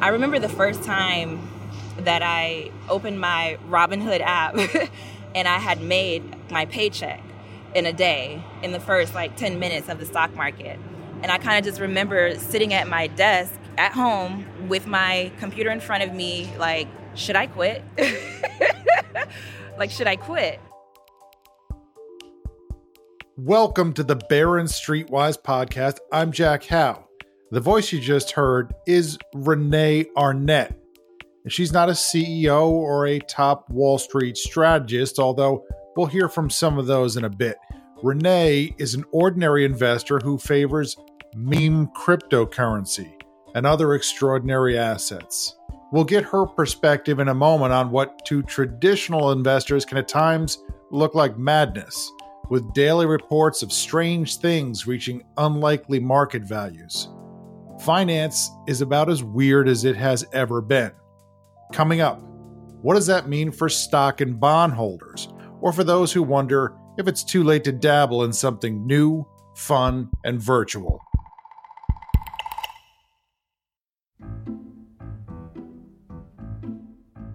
I remember the first time that I opened my Robinhood app and I had made my paycheck in a day in the first like 10 minutes of the stock market. And I kind of just remember sitting at my desk at home with my computer in front of me, like, should I quit? like, should I quit? Welcome to the Barron Streetwise podcast. I'm Jack Hough. The voice you just heard is Renee Arnett. And she's not a CEO or a top Wall Street strategist, although we'll hear from some of those in a bit. Renee is an ordinary investor who favors meme cryptocurrency and other extraordinary assets. We'll get her perspective in a moment on what to traditional investors can at times look like madness, with daily reports of strange things reaching unlikely market values. Finance is about as weird as it has ever been. Coming up, what does that mean for stock and bond holders, or for those who wonder if it's too late to dabble in something new, fun, and virtual?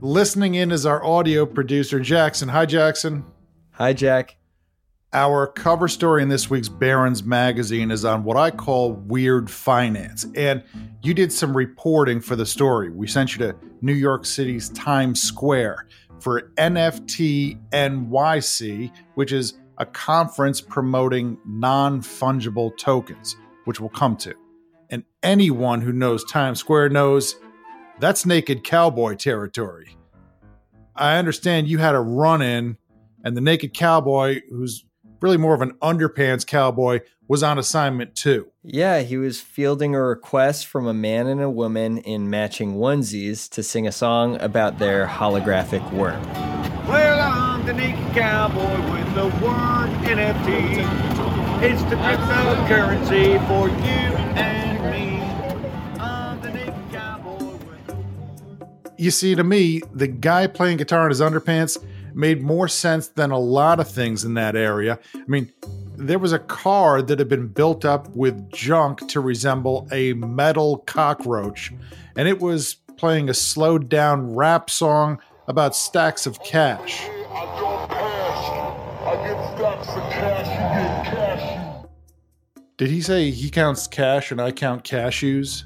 Listening in is our audio producer, Jackson. Hi, Jackson. Hi, Jack. Our cover story in this week's Barron's magazine is on what I call weird finance. And you did some reporting for the story. We sent you to New York City's Times Square for NFT NYC, which is a conference promoting non fungible tokens, which we'll come to. And anyone who knows Times Square knows that's naked cowboy territory. I understand you had a run in, and the naked cowboy, who's really more of an underpants cowboy, was on assignment too. Yeah, he was fielding a request from a man and a woman in matching onesies to sing a song about their holographic worm. Well, I'm the naked cowboy with the word NFT. It's the cryptocurrency for you and me. I'm the naked cowboy with You see, to me, the guy playing guitar in his underpants made more sense than a lot of things in that area. I mean, there was a car that had been built up with junk to resemble a metal cockroach, and it was playing a slowed down rap song about stacks of cash. I don't pass you. I get stacks of cash, you get cash. Did he say he counts cash and I count cashews?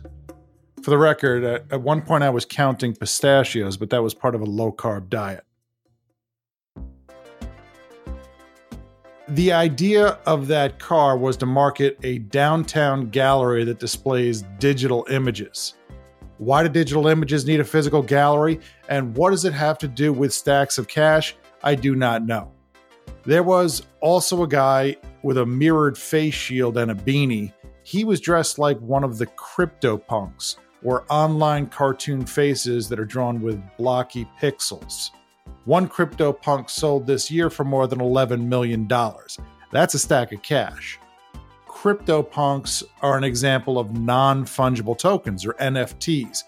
For the record, at one point I was counting pistachios, but that was part of a low carb diet. The idea of that car was to market a downtown gallery that displays digital images. Why do digital images need a physical gallery? And what does it have to do with stacks of cash? I do not know. There was also a guy with a mirrored face shield and a beanie. He was dressed like one of the CryptoPunks, or online cartoon faces that are drawn with blocky pixels. One CryptoPunk sold this year for more than $11 million. That's a stack of cash. CryptoPunks are an example of non fungible tokens, or NFTs,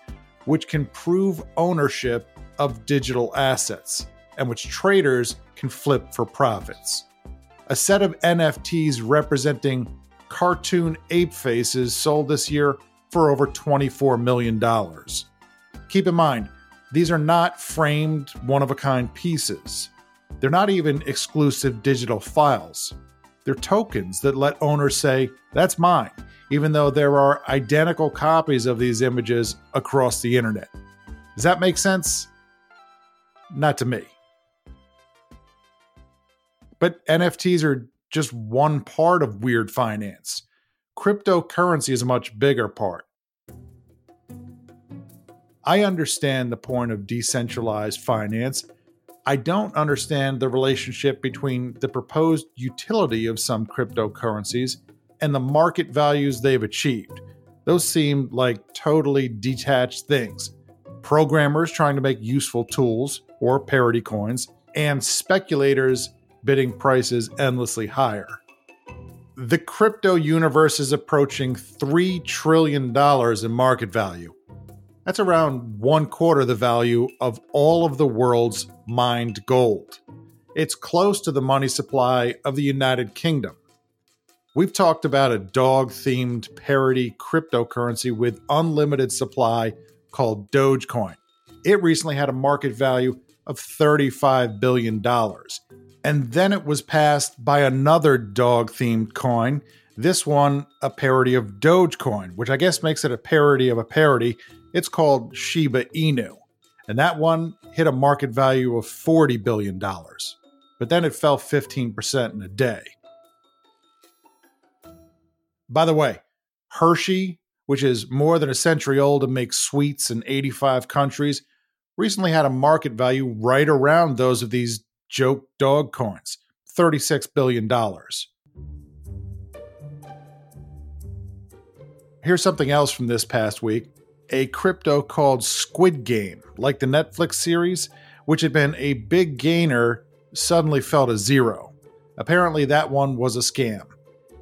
which can prove ownership of digital assets and which traders can flip for profits. A set of NFTs representing cartoon ape faces sold this year for over $24 million. Keep in mind, these are not framed, one of a kind pieces. They're not even exclusive digital files. They're tokens that let owners say, that's mine, even though there are identical copies of these images across the internet. Does that make sense? Not to me. But NFTs are just one part of weird finance. Cryptocurrency is a much bigger part. I understand the point of decentralized finance. I don't understand the relationship between the proposed utility of some cryptocurrencies and the market values they've achieved. Those seem like totally detached things. Programmers trying to make useful tools or parody coins, and speculators bidding prices endlessly higher. The crypto universe is approaching $3 trillion in market value. That's around one quarter the value of all of the world's mined gold. It's close to the money supply of the United Kingdom. We've talked about a dog themed parody cryptocurrency with unlimited supply called Dogecoin. It recently had a market value of $35 billion. And then it was passed by another dog themed coin, this one a parody of Dogecoin, which I guess makes it a parody of a parody. It's called Shiba Inu. And that one hit a market value of $40 billion. But then it fell 15% in a day. By the way, Hershey, which is more than a century old and makes sweets in 85 countries, recently had a market value right around those of these joke dog coins $36 billion. Here's something else from this past week a crypto called Squid Game, like the Netflix series, which had been a big gainer, suddenly fell to zero. Apparently, that one was a scam.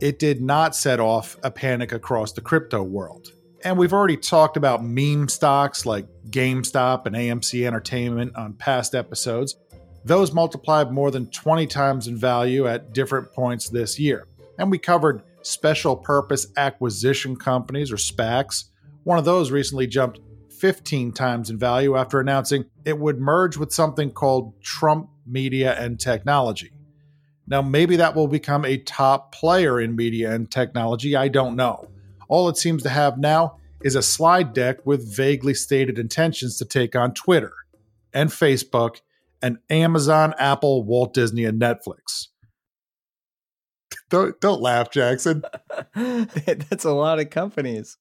It did not set off a panic across the crypto world. And we've already talked about meme stocks like GameStop and AMC Entertainment on past episodes. Those multiplied more than 20 times in value at different points this year. And we covered special purpose acquisition companies or SPACs. One of those recently jumped 15 times in value after announcing it would merge with something called Trump Media and Technology. Now, maybe that will become a top player in media and technology. I don't know. All it seems to have now is a slide deck with vaguely stated intentions to take on Twitter and Facebook and Amazon, Apple, Walt Disney, and Netflix. Don't, don't laugh, Jackson. That's a lot of companies.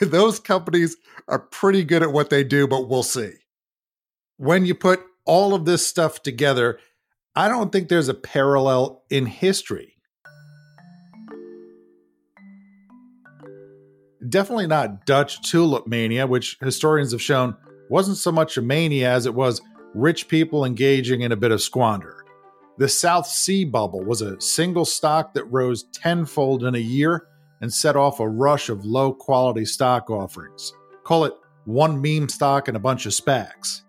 Those companies are pretty good at what they do, but we'll see. When you put all of this stuff together, I don't think there's a parallel in history. Definitely not Dutch tulip mania, which historians have shown wasn't so much a mania as it was rich people engaging in a bit of squander. The South Sea bubble was a single stock that rose tenfold in a year and set off a rush of low quality stock offerings. Call it one meme stock and a bunch of SPACs.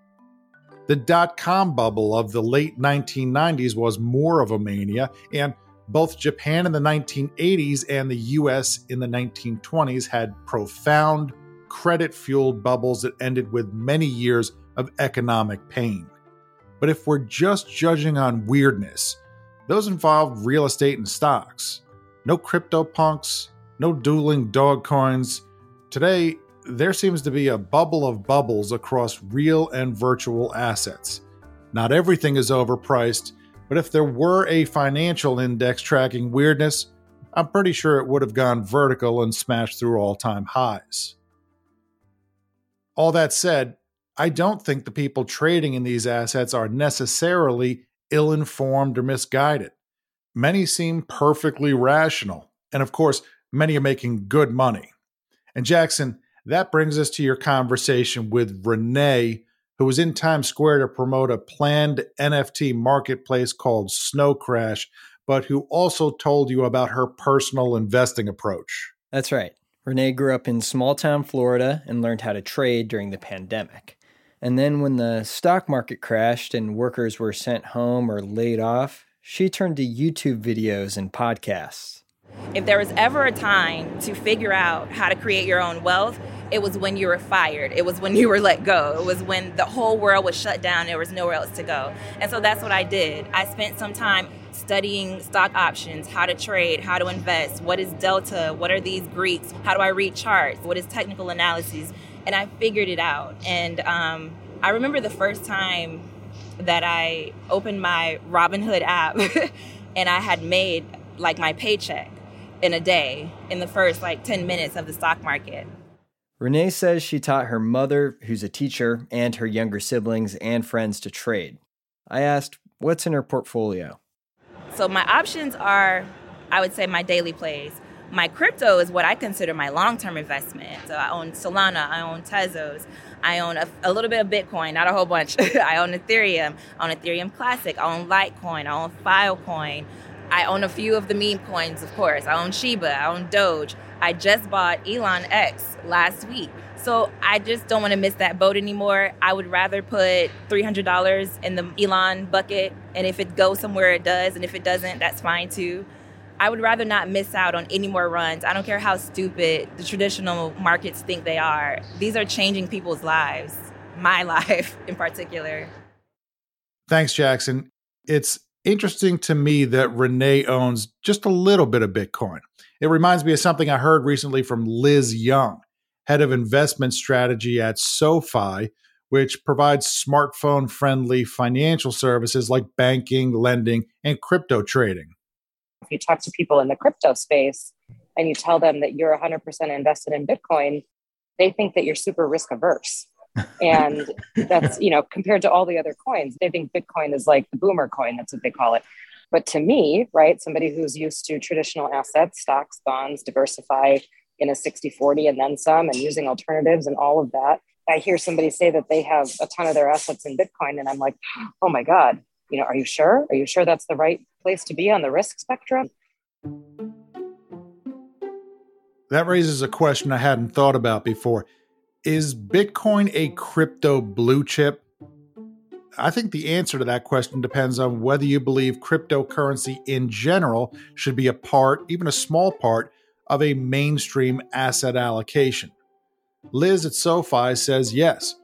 The dot com bubble of the late 1990s was more of a mania, and both Japan in the 1980s and the US in the 1920s had profound, credit fueled bubbles that ended with many years of economic pain. But if we're just judging on weirdness, those involved real estate and stocks. No CryptoPunks, no dueling dog coins. Today, there seems to be a bubble of bubbles across real and virtual assets. Not everything is overpriced, but if there were a financial index tracking weirdness, I'm pretty sure it would have gone vertical and smashed through all time highs. All that said, I don't think the people trading in these assets are necessarily ill informed or misguided. Many seem perfectly rational, and of course, many are making good money. And Jackson, that brings us to your conversation with Renee, who was in Times Square to promote a planned NFT marketplace called Snow Crash, but who also told you about her personal investing approach. That's right. Renee grew up in small town Florida and learned how to trade during the pandemic. And then when the stock market crashed and workers were sent home or laid off, she turned to YouTube videos and podcasts. If there was ever a time to figure out how to create your own wealth, it was when you were fired. It was when you were let go. It was when the whole world was shut down. There was nowhere else to go. And so that's what I did. I spent some time studying stock options, how to trade, how to invest, what is delta, what are these Greeks, how do I read charts, what is technical analysis, and I figured it out. And um, I remember the first time that I opened my Robinhood app and I had made like my paycheck in a day in the first like 10 minutes of the stock market. Renee says she taught her mother, who's a teacher, and her younger siblings and friends to trade. I asked, what's in her portfolio? So my options are, I would say, my daily plays. My crypto is what I consider my long term investment. So I own Solana, I own Tezos, I own a, a, little bit of Bitcoin, not a whole bunch. I own Ethereum, I own Ethereum Classic, I own Litecoin, I own Filecoin. I own a few of the meme coins, of course. I own Shiba, I own Doge. I just bought Elon X last week. So I just don't want to miss that boat anymore. I would rather put $300 in the Elon bucket, and if it goes somewhere, it does, and if it doesn't, that's fine too. I would rather not miss out on any more runs. I don't care how stupid the traditional markets think they are. These are changing people's lives, my life in particular. Thanks, Jackson. It's interesting to me that Renee owns just a little bit of Bitcoin. It reminds me of something I heard recently from Liz Young head of investment strategy at SoFi, which provides smartphone friendly financial services like banking, lending, and crypto trading. If you talk to people in the crypto space and you tell them that you're 100% invested in Bitcoin, they think that you're super risk averse. and that's, you know, compared to all the other coins, they think Bitcoin is like the boomer coin. That's what they call it. But to me, right, somebody who's used to traditional assets, stocks, bonds, diversify, in a 60 40 and then some and using alternatives and all of that. I hear somebody say that they have a ton of their assets in Bitcoin, and I'm like, oh my God, you know, are you sure? Are you sure that's the right place to be on the risk spectrum? That raises a question I hadn't thought about before. Is Bitcoin a crypto blue chip? I think the answer to that question depends on whether you believe cryptocurrency in general should be a part, even a small part, of a mainstream asset allocation. Liz at SoFi says yes.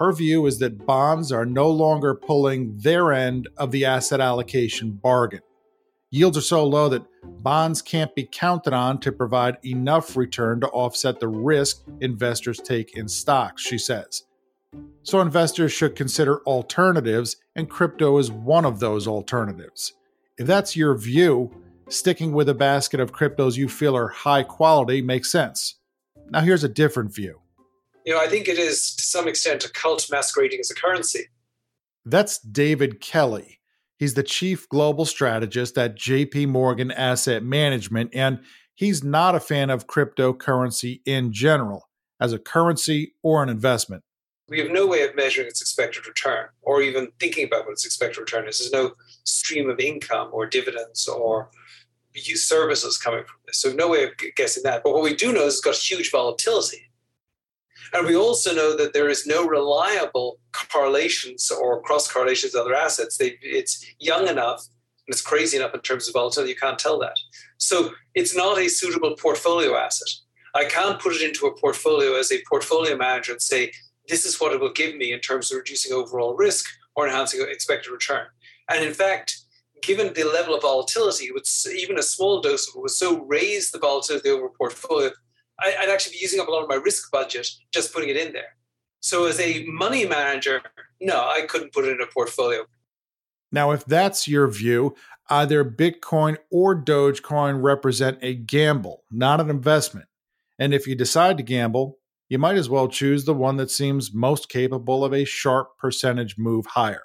Her view is that bonds are no longer pulling their end of the asset allocation bargain. Yields are so low that bonds can't be counted on to provide enough return to offset the risk investors take in stocks, she says. So investors should consider alternatives, and crypto is one of those alternatives. If that's your view, sticking with a basket of cryptos you feel are high quality makes sense. Now, here's a different view. You know, I think it is to some extent a cult masquerading as a currency. That's David Kelly. He's the chief global strategist at JP Morgan Asset Management, and he's not a fan of cryptocurrency in general as a currency or an investment. We have no way of measuring its expected return or even thinking about what its expected return is. There's no stream of income or dividends or use services coming from this. So no way of guessing that. But what we do know is it's got huge volatility. And we also know that there is no reliable correlations or cross correlations with other assets. They, it's young enough and it's crazy enough in terms of volatility, you can't tell that. So it's not a suitable portfolio asset. I can't put it into a portfolio as a portfolio manager and say, this is what it will give me in terms of reducing overall risk or enhancing expected return. And in fact, given the level of volatility, even a small dose of it would so raise the volatility of the overall portfolio, I, I'd actually be using up a lot of my risk budget just putting it in there. So as a money manager, no, I couldn't put it in a portfolio. Now, if that's your view, either Bitcoin or Dogecoin represent a gamble, not an investment. And if you decide to gamble, you might as well choose the one that seems most capable of a sharp percentage move higher.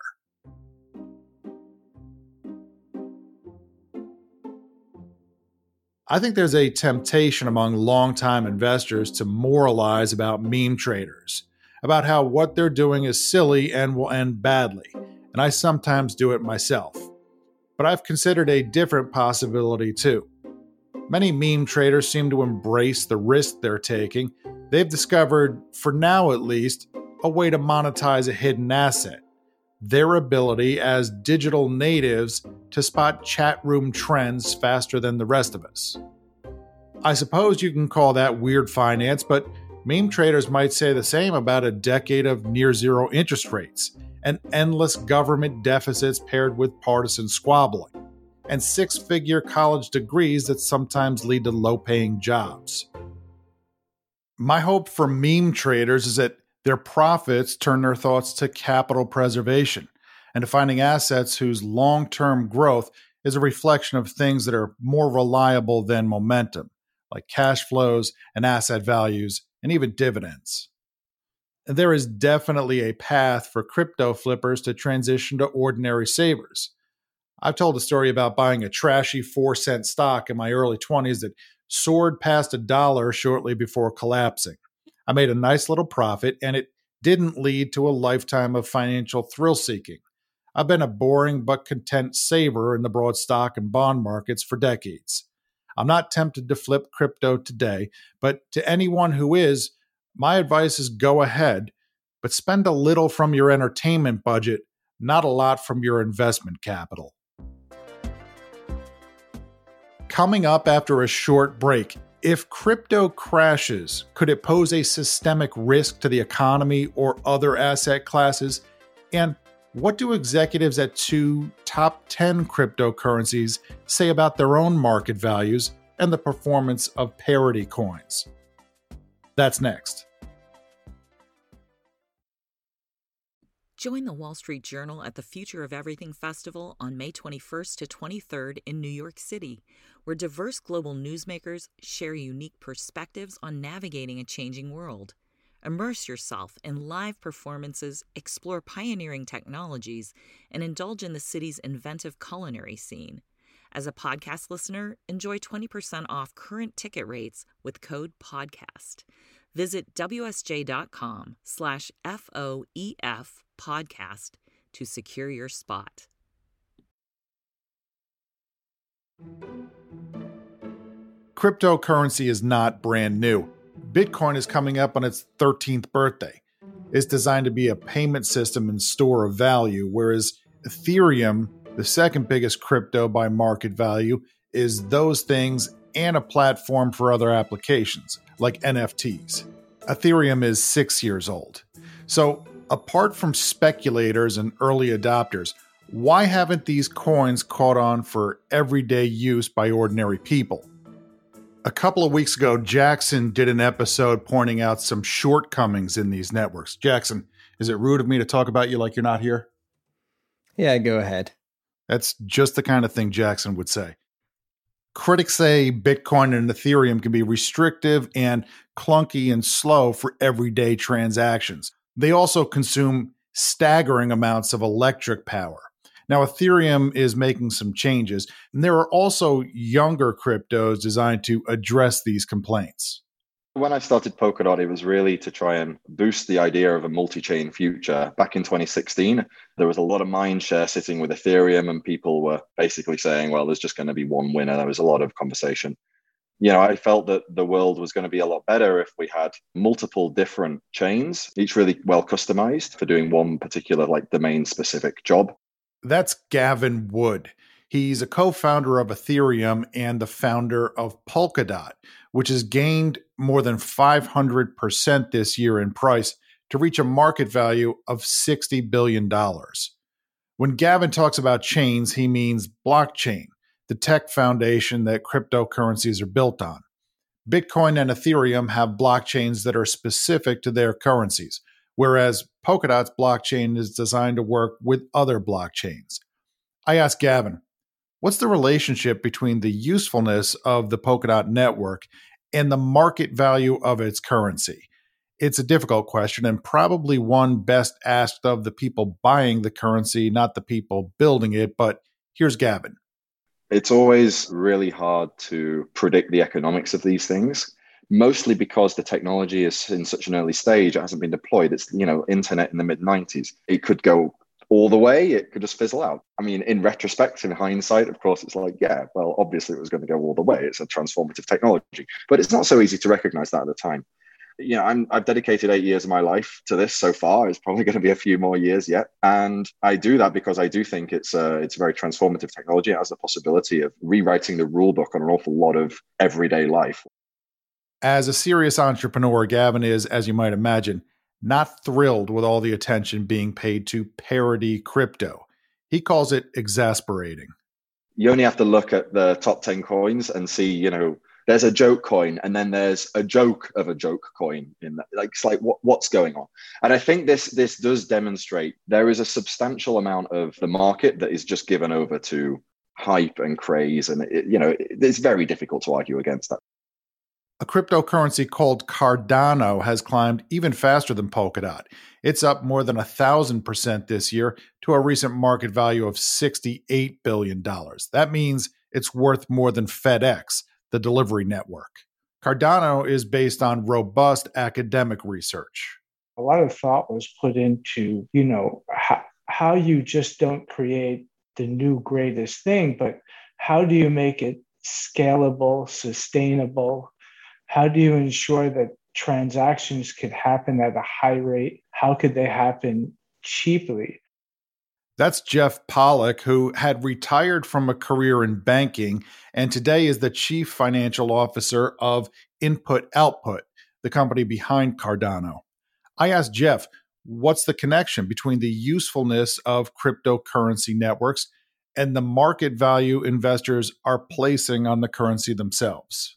I think there's a temptation among longtime investors to moralize about meme traders, about how what they're doing is silly and will end badly, and I sometimes do it myself. But I've considered a different possibility too. Many meme traders seem to embrace the risk they're taking. They've discovered, for now at least, a way to monetize a hidden asset their ability as digital natives to spot chat room trends faster than the rest of us. I suppose you can call that weird finance, but meme traders might say the same about a decade of near zero interest rates and endless government deficits paired with partisan squabbling, and six figure college degrees that sometimes lead to low paying jobs. My hope for meme traders is that their profits turn their thoughts to capital preservation and to finding assets whose long term growth is a reflection of things that are more reliable than momentum, like cash flows and asset values, and even dividends. There is definitely a path for crypto flippers to transition to ordinary savers. I've told a story about buying a trashy four cent stock in my early 20s that soared past a dollar shortly before collapsing. I made a nice little profit, and it didn't lead to a lifetime of financial thrill seeking. I've been a boring but content saver in the broad stock and bond markets for decades. I'm not tempted to flip crypto today, but to anyone who is, my advice is go ahead, but spend a little from your entertainment budget, not a lot from your investment capital. Coming up after a short break, if crypto crashes, could it pose a systemic risk to the economy or other asset classes? And what do executives at two top 10 cryptocurrencies say about their own market values and the performance of parody coins? That's next. Join the Wall Street Journal at the Future of Everything Festival on May 21st to 23rd in New York City, where diverse global newsmakers share unique perspectives on navigating a changing world. Immerse yourself in live performances, explore pioneering technologies, and indulge in the city's inventive culinary scene. As a podcast listener, enjoy 20% off current ticket rates with code PODCAST. Visit WSJ.com slash FOEF podcast to secure your spot. Cryptocurrency is not brand new. Bitcoin is coming up on its 13th birthday. It's designed to be a payment system and store of value, whereas Ethereum, the second biggest crypto by market value, is those things and a platform for other applications, like NFTs. Ethereum is six years old. So apart from speculators and early adopters, why haven't these coins caught on for everyday use by ordinary people? A couple of weeks ago, Jackson did an episode pointing out some shortcomings in these networks. Jackson, is it rude of me to talk about you like you're not here? Yeah, go ahead. That's just the kind of thing Jackson would say. Critics say Bitcoin and Ethereum can be restrictive and clunky and slow for everyday transactions. They also consume staggering amounts of electric power. Now, Ethereum is making some changes, and there are also younger cryptos designed to address these complaints. When I started Polkadot, it was really to try and boost the idea of a multi chain future. Back in 2016, there was a lot of mind share sitting with Ethereum, and people were basically saying, well, there's just going to be one winner. There was a lot of conversation you know, I felt that the world was going to be a lot better if we had multiple different chains, each really well customized for doing one particular like domain specific job. That's Gavin Wood. He's a co founder of Ethereum and the founder of Polkadot, which has gained more than 500% this year in price to reach a market value of $60 billion. When Gavin talks about chains, he means blockchain the tech foundation that cryptocurrencies are built on. Bitcoin and Ethereum have blockchains that are specific to their currencies, whereas Polkadot's blockchain is designed to work with other blockchains. I asked Gavin, what's the relationship between the usefulness of the Polkadot network and the market value of its currency? It's a difficult question and probably one best asked of the people buying the currency, not the people building it. But here's Gavin. It's always really hard to predict the economics of these things, mostly because the technology is in such an early stage. It hasn't been deployed. It's, you know, internet in the mid 90s. It could go all the way, it could just fizzle out. I mean, in retrospect, in hindsight, of course, it's like, yeah, well, obviously it was going to go all the way. It's a transformative technology, but it's not so easy to recognize that at the time you know, I'm, I've dedicated eight years of my life to this so far. It's probably going to be a few more years yet, and I do that because I do think it's a it's a very transformative technology. It has the possibility of rewriting the rule book on an awful lot of everyday life. As a serious entrepreneur, Gavin is, as you might imagine, not thrilled with all the attention being paid to parody crypto. He calls it exasperating. You only have to look at the top 10 coins and see, you know, there's a joke coin and then there's a joke of a joke coin in that like it's like what, what's going on and i think this this does demonstrate there is a substantial amount of the market that is just given over to hype and craze and it, you know it, it's very difficult to argue against that a cryptocurrency called Cardano has climbed even faster than Polkadot. It's up more than a thousand percent this year to a recent market value of $68 billion. That means it's worth more than FedEx, the delivery network. Cardano is based on robust academic research. A lot of thought was put into, you know, how, how you just don't create the new greatest thing, but how do you make it scalable, sustainable? How do you ensure that transactions could happen at a high rate? How could they happen cheaply? That's Jeff Pollock, who had retired from a career in banking and today is the chief financial officer of Input Output, the company behind Cardano. I asked Jeff, what's the connection between the usefulness of cryptocurrency networks and the market value investors are placing on the currency themselves?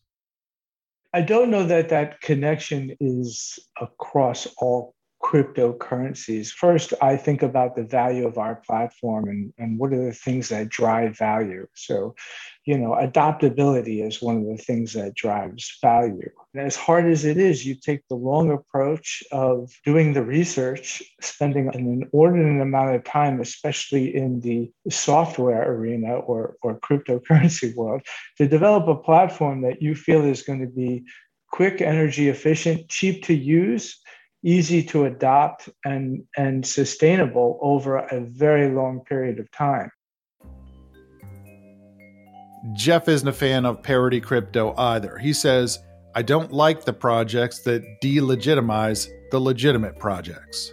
I don't know that that connection is across all cryptocurrencies. First, I think about the value of our platform and, and what are the things that drive value. So, you know, adaptability is one of the things that drives value. And as hard as it is, you take the long approach of doing the research, spending an inordinate amount of time, especially in the software arena or, or cryptocurrency world, to develop a platform that you feel is going to be quick, energy efficient, cheap to use easy to adopt and, and sustainable over a very long period of time. Jeff isn't a fan of parody crypto either. He says, I don't like the projects that delegitimize the legitimate projects.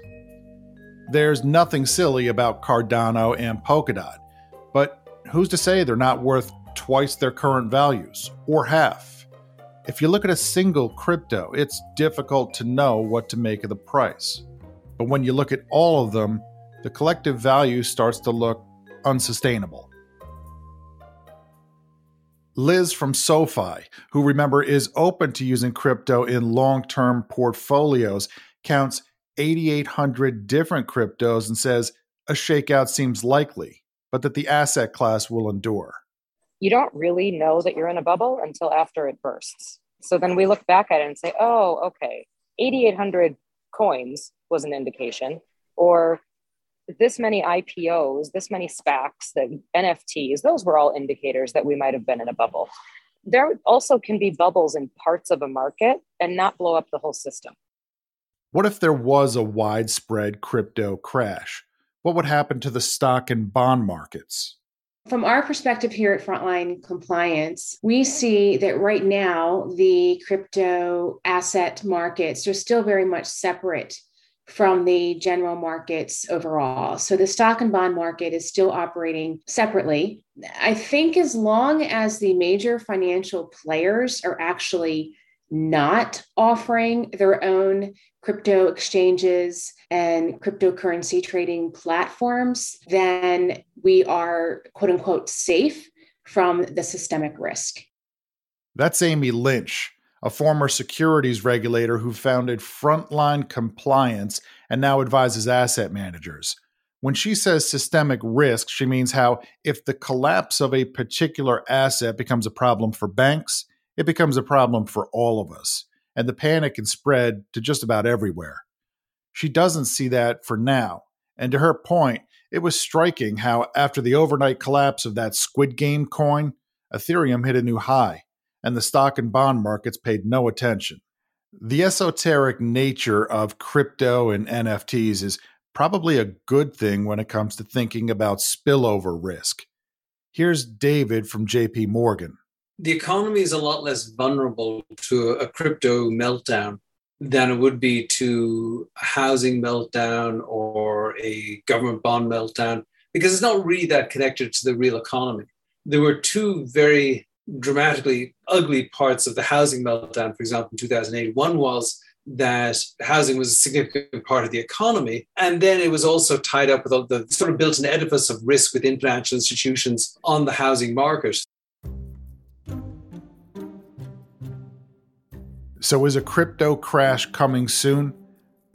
There's nothing silly about Cardano and Polkadot, but who's to say they're not worth twice their current values or half? If you look at a single crypto, it's difficult to know what to make of the price. But when you look at all of them, the collective value starts to look unsustainable. Liz from SoFi, who remember is open to using crypto in long term portfolios, counts 8,800 different cryptos and says a shakeout seems likely, but that the asset class will endure you don't really know that you're in a bubble until after it bursts. So then we look back at it and say, oh, okay, 8,800 coins was an indication, or this many IPOs, this many SPACs, the NFTs, those were all indicators that we might have been in a bubble. There also can be bubbles in parts of a market and not blow up the whole system. What if there was a widespread crypto crash? What would happen to the stock and bond markets? From our perspective here at Frontline Compliance, we see that right now the crypto asset markets are still very much separate from the general markets overall. So the stock and bond market is still operating separately. I think as long as the major financial players are actually not offering their own crypto exchanges and cryptocurrency trading platforms, then we are quote unquote safe from the systemic risk. That's Amy Lynch, a former securities regulator who founded Frontline Compliance and now advises asset managers. When she says systemic risk, she means how if the collapse of a particular asset becomes a problem for banks, it becomes a problem for all of us, and the panic can spread to just about everywhere. She doesn't see that for now, and to her point, it was striking how, after the overnight collapse of that Squid Game coin, Ethereum hit a new high, and the stock and bond markets paid no attention. The esoteric nature of crypto and NFTs is probably a good thing when it comes to thinking about spillover risk. Here's David from JP Morgan the economy is a lot less vulnerable to a crypto meltdown than it would be to a housing meltdown or a government bond meltdown because it's not really that connected to the real economy. There were two very dramatically ugly parts of the housing meltdown, for example, in 2008. One was that housing was a significant part of the economy. And then it was also tied up with all the sort of built an edifice of risk within financial institutions on the housing market. So, is a crypto crash coming soon?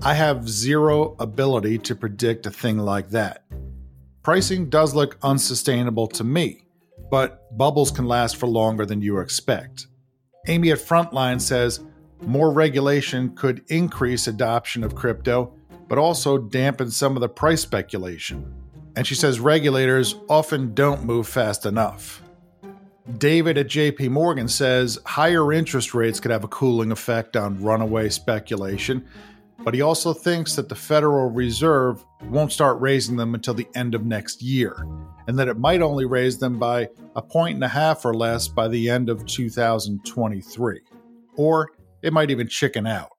I have zero ability to predict a thing like that. Pricing does look unsustainable to me, but bubbles can last for longer than you expect. Amy at Frontline says more regulation could increase adoption of crypto, but also dampen some of the price speculation. And she says regulators often don't move fast enough. David at JP Morgan says higher interest rates could have a cooling effect on runaway speculation, but he also thinks that the Federal Reserve won't start raising them until the end of next year, and that it might only raise them by a point and a half or less by the end of 2023. Or it might even chicken out.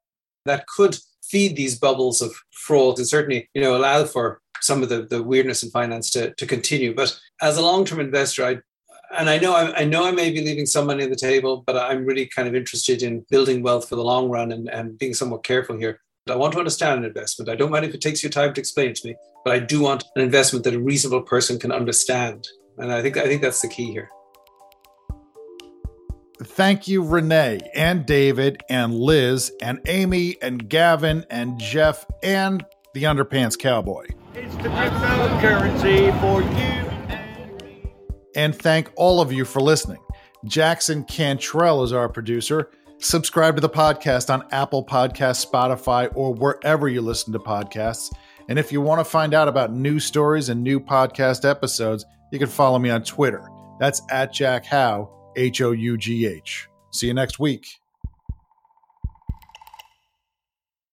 That could feed these bubbles of fraud and certainly, you know, allow for some of the, the weirdness in finance to, to continue. But as a long-term investor, I and I know I, I, know I may be leaving some money on the table, but I'm really kind of interested in building wealth for the long run and, and being somewhat careful here. But I want to understand an investment. I don't mind if it takes you time to explain it to me, but I do want an investment that a reasonable person can understand. And I think I think that's the key here. Thank you, Renee and David and Liz and Amy and Gavin and Jeff and the Underpants Cowboy. It's the cryptocurrency for you and thank all of you for listening. Jackson Cantrell is our producer. Subscribe to the podcast on Apple Podcasts, Spotify, or wherever you listen to podcasts. And if you want to find out about new stories and new podcast episodes, you can follow me on Twitter. That's at Jack Hough, H O U G H. See you next week.